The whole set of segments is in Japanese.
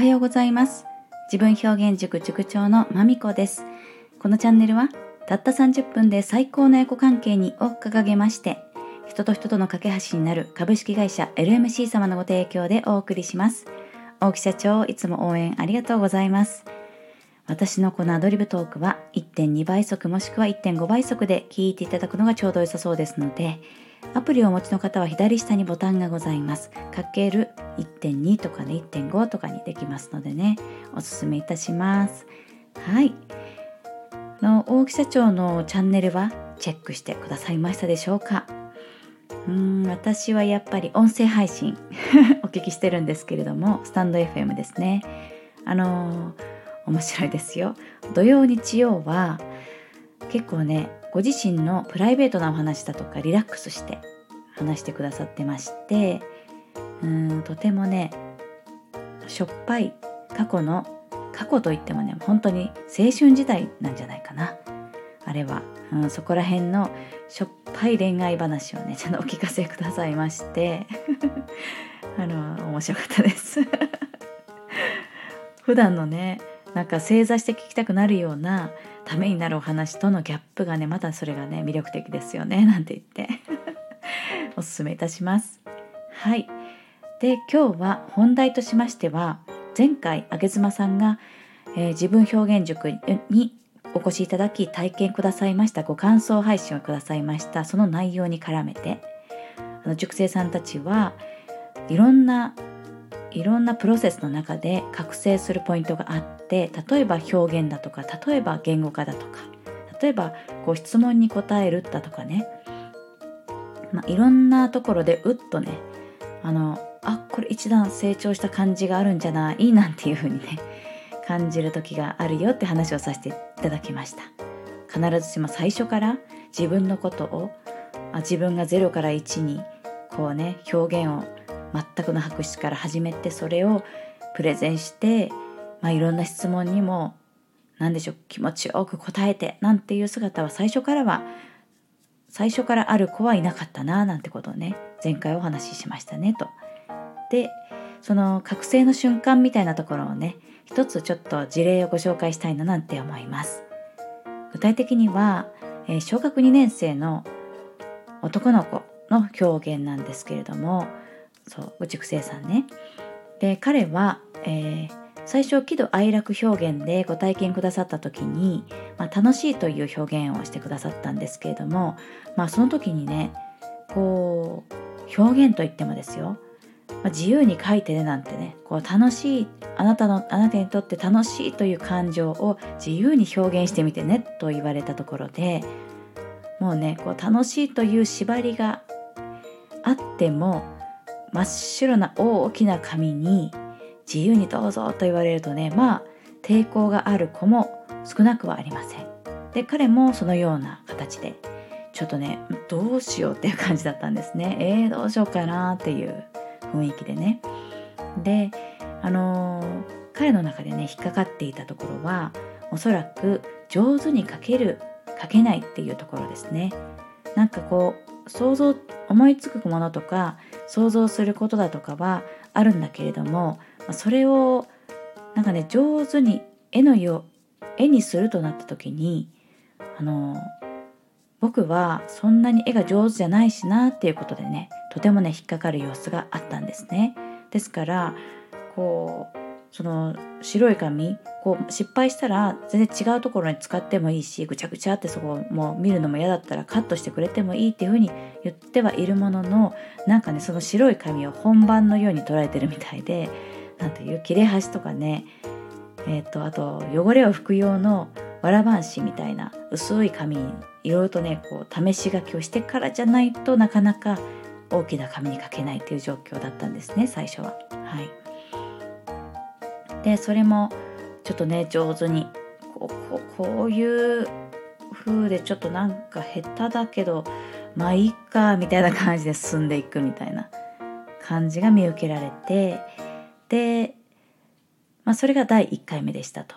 はようございます。自分表現塾塾長のまみこです。このチャンネルはたった30分で最高のエコ関係にを掲げまして人と人との架け橋になる株式会社 LMC 様のご提供でお送りします。大木社長いつも応援ありがとうございます。私のこのアドリブトークは1.2倍速もしくは1.5倍速で聞いていただくのがちょうど良さそうですのでアプリをお持ちの方は左下にボタンがございます。かける1.2とかね1.5とかにできますのでねおすすめいたします。はい。の大木社長のチャンネルはチェックしてくださいましたでしょうか？うん私はやっぱり音声配信 お聞きしてるんですけれどもスタンド FM ですねあのー、面白いですよ土曜日曜は結構ねご自身のプライベートなお話だとかリラックスして話してくださってましてうんとてもねしょっぱい過去の過去といってもね本当に青春時代なんじゃないかな。あれは、うん、そこら辺のしょっぱい恋愛話をねちゃんとお聞かせくださいまして あの面白かったです。普段のねなんか正座して聞きたくなるようなためになるお話とのギャップがねまたそれがね魅力的ですよね なんて言って。おすすめいたします。はい。で今日は本題としましては前回あげずまさんが、えー、自分表現塾にお越しいただき体験くださいましたご感想配信をくださいましたその内容に絡めてあの塾生さんたちはいろんないろんなプロセスの中で覚醒するポイントがあってて例えば表現だとか例えば言語化だとか例えばこう質問に答えるだとかね、まあ、いろんなところでうっとねあのあこれ一段成長した感じがあるんじゃない？なんていう風にね感じる時があるよって話をさせていただきました。必ずしも最初から自分のことをあ自分が0から1にこうね表現を全くの白紙から始めてそれをプレゼンして、まあ、いろんな質問にも何でしょう気持ちよく答えてなんていう姿は最初からは最初からある子はいなかったななんてことをね前回お話ししましたねと。でその覚醒の瞬間みたいなところをね一つちょっと事例をご紹介したいななんて思います。具体的には、えー、小学2年生の男の子の表現なんですけれどもそう宇畜生さんねで彼は、えー、最初喜怒哀楽表現でご体験くださった時に、まあ、楽しいという表現をしてくださったんですけれども、まあ、その時にねこう表現といってもですよ、まあ、自由に書いてねなんてねこう楽しいあなたのあなたにとって楽しいという感情を自由に表現してみてねと言われたところでもうねこう楽しいという縛りがあっても真っ白な大きな紙に自由にどうぞと言われるとねまあ抵抗がある子も少なくはありません。で彼もそのような形でちょっとねどうしようっていう感じだったんですね。えー、どうしようかなっていう雰囲気でね。であのー、彼の中でね引っかかっていたところはおそらく上手に書ける書けないっていうところですね。なんかこう想像思いつくものとか想像することだとかはあるんだけれどもそれをなんかね上手に絵のよ絵にするとなった時にあの僕はそんなに絵が上手じゃないしなっていうことでねとてもね引っかかる様子があったんですね。ですからこうその白い紙こう失敗したら全然違うところに使ってもいいしぐちゃぐちゃってそこをもう見るのも嫌だったらカットしてくれてもいいっていうふうに言ってはいるもののなんかねその白い紙を本番のように捉えてるみたいで何ていう切れ端とかねえっ、ー、とあと汚れを拭く用のわらばんしみたいな薄い紙いろいろとねこう試し書きをしてからじゃないとなかなか大きな紙に書けないっていう状況だったんですね最初は。はいでそれもちょっとね上手にこうこういう風でちょっとなんか下手だけどまあいいかみたいな感じで進んでいくみたいな感じが見受けられてで、まあ、それが第1回目でしたと。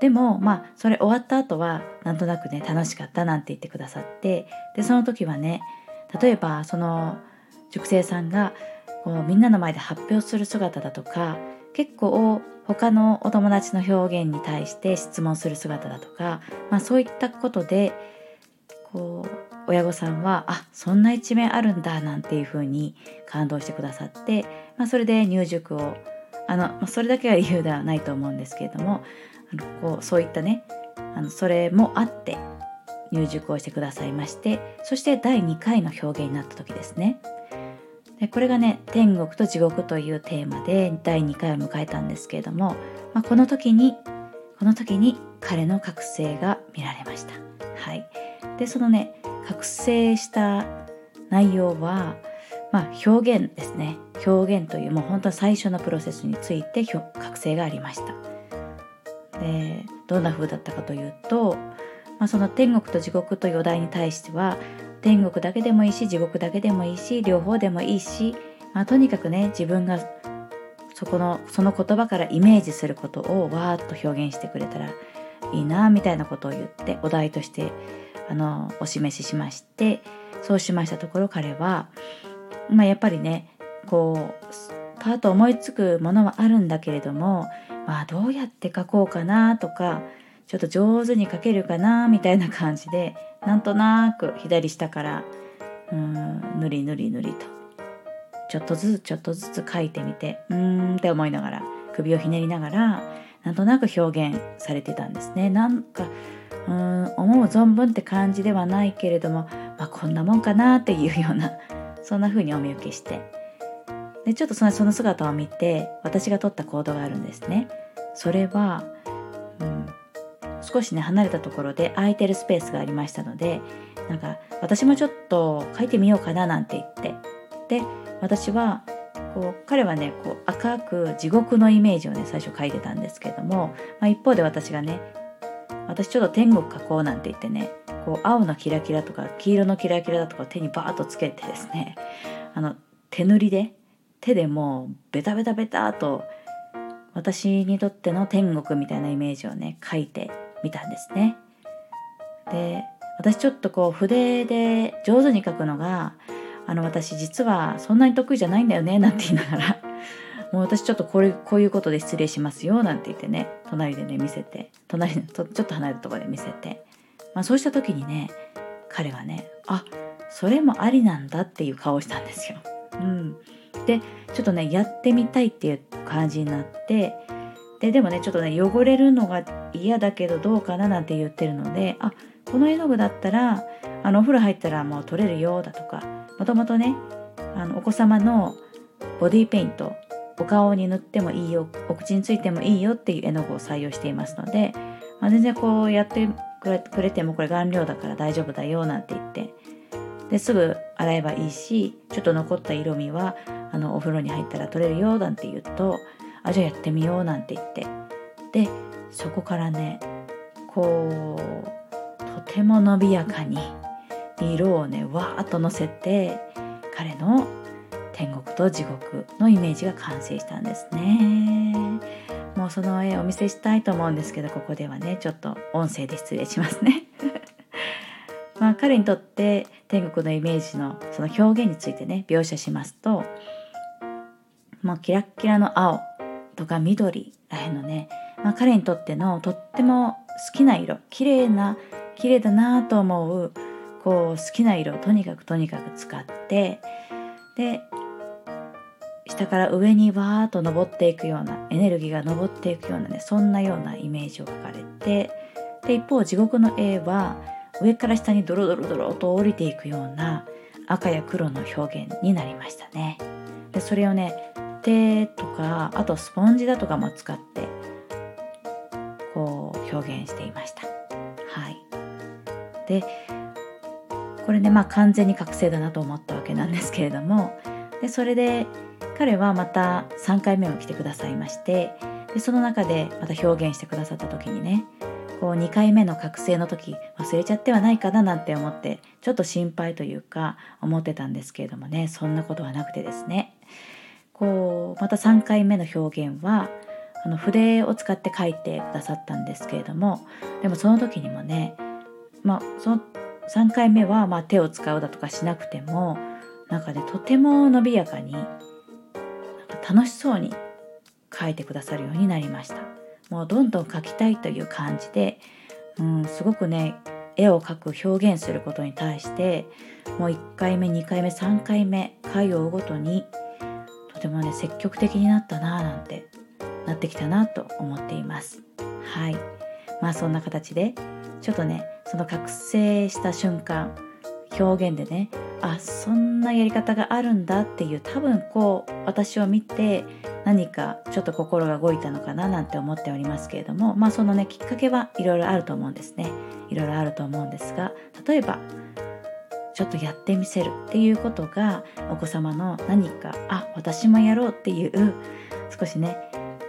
でもまあそれ終わった後はなんとなくね楽しかったなんて言ってくださってでその時はね例えばその塾生さんがこうみんなの前で発表する姿だとか結構他のお友達の表現に対して質問する姿だとか、まあ、そういったことでこう親御さんはあそんな一面あるんだなんていうふうに感動してくださって、まあ、それで入塾をあの、まあ、それだけが理由ではないと思うんですけれどもあのこうそういったねあのそれもあって入塾をしてくださいましてそして第2回の表現になった時ですね。これがね「天国と地獄」というテーマで第2回を迎えたんですけれども、まあ、この時にこの時に彼の覚醒が見られました。はい、でそのね覚醒した内容は、まあ、表現ですね。表現というもう本当は最初のプロセスについて覚醒がありました。でどんな風だったかというと、まあ、その天国と地獄というお題に対しては天国だけでもいいし地獄だけでもいいし両方でもいいし、まあ、とにかくね自分がそこのその言葉からイメージすることをわーっと表現してくれたらいいなみたいなことを言ってお題としてあのお示ししましてそうしましたところ彼は、まあ、やっぱりねこうパート思いつくものはあるんだけれども、まあ、どうやって書こうかなとかちょっと上手に書けるかなみたいな感じでなんとなく左下からうんぬりぬりぬりとちょっとずつちょっとずつ書いてみてうーんって思いながら首をひねりながらなんとなく表現されてたんですね。なんかうん思う存分って感じではないけれども、まあ、こんなもんかなっていうようなそんな風にお見受けしてでちょっとそのその姿を見て私が取った行動があるんですね。それは、うん、少しね離れたところで空いてるスペースがありましたのでなんか私もちょっと書いてみようかななんて言って。で私はこう彼はねこう赤く地獄のイメージをね最初書いてたんですけども、まあ、一方で私がね私ちょっと天国書こうなんて言ってねこう青のキラキラとか黄色のキラキラだとか手にバーッとつけてですねあの手塗りで手でもうベタベタベタと私にとっての天国みたいなイメージをね書いてみたんですね。で私ちょっとこう筆で上手に書くのがあの私実はそんなに得意じゃないんだよねなんて言いながら もう私ちょっとこれこういうことで失礼しますよなんて言ってね隣でね見せて隣のちょっと離れたとこで見せて、まあ、そうした時にね彼はねあそれもありなんだっていう顔をしたんですよ。うん、でちょっとねやってみたいっていう感じになってででもねちょっとね汚れるのが嫌だけどどうかななんて言ってるのであこの絵の具だったらあのお風呂入ったらもう取れるよだとかもともとねあのお子様のボディペイントお顔に塗ってもいいよお口についてもいいよっていう絵の具を採用していますので、まあ、全然こうやってくれてもこれ顔料だから大丈夫だよなんて言ってですぐ洗えばいいしちょっと残った色味はあのお風呂に入ったら取れるよなんて言うとあじゃあやってみようなんて言って。でそこからねこうとても伸びやかに色をねわーっとのせて彼の天国と地獄のイメージが完成したんですね。もうその絵お見せしたいと思うんですけどここではねちょっと音声で失礼しますね。まあ彼にとって天国のイメージのその表現についてね描写しますともうキラッキラの青。とか緑らへんのね、まあ、彼にとってのとっても好きな色綺麗な綺麗だなと思うこう好きな色をとにかくとにかく使ってで下から上にわーっと登っていくようなエネルギーが登っていくようなねそんなようなイメージを描かれてで一方地獄の絵は上から下にドロドロドロと降りていくような赤や黒の表現になりましたね。でそれをね手とかあとスポンジだとかも使ってこう表現していました。はい、でこれねまあ完全に覚醒だなと思ったわけなんですけれどもでそれで彼はまた3回目を来てくださいましてでその中でまた表現してくださった時にねこう2回目の覚醒の時忘れちゃってはないかななんて思ってちょっと心配というか思ってたんですけれどもねそんなことはなくてですねこうまた3回目の表現はあの筆を使って書いてくださったんですけれどもでもその時にもねまあその3回目はま手を使うだとかしなくてもなんかねとても伸びやかに楽しそうに描いてくださるようになりました。もうどんどん描きたいという感じで、うん、すごくね絵を描く表現することに対してもう1回目2回目3回目回を追うごとにとてもね積極的になったなぁなんてなってきたなと思っています。はい。まあそんな形でちょっとねその覚醒した瞬間表現でねあそんなやり方があるんだっていう多分こう私を見て何かちょっと心が動いたのかななんて思っておりますけれどもまあそのねきっかけはいろいろあると思うんですね。いろいろあると思うんですが例えばちょっとやってみせるっていうことがお子様の何かあ私もやろうっていう少しね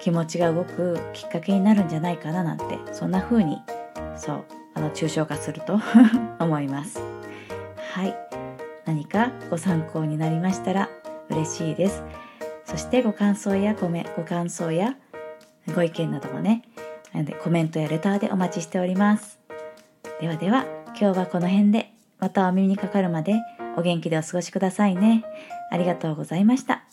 気持ちが動くきっかけになるんじゃないかななんてそんな風にそうあの抽象化すると 思います。はい。何かご参考になりましたら嬉しいです。そしてご感想やコメご感想やご意見などもねコメントやレターでお待ちしております。ではでは今日はこの辺で。またお耳にかかるまでお元気でお過ごしくださいね。ありがとうございました。